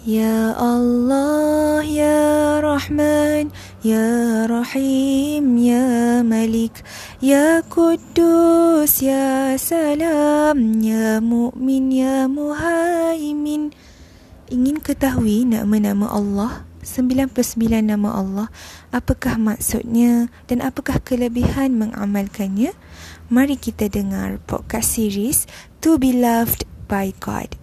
Ya Allah, Ya Rahman, Ya Rahim, Ya Malik, Ya Kudus, Ya Salam, Ya Mu'min, Ya Muhaimin. Ingin ketahui nama-nama Allah? 99 nama Allah Apakah maksudnya dan apakah kelebihan mengamalkannya? Mari kita dengar podcast series To Be Loved by God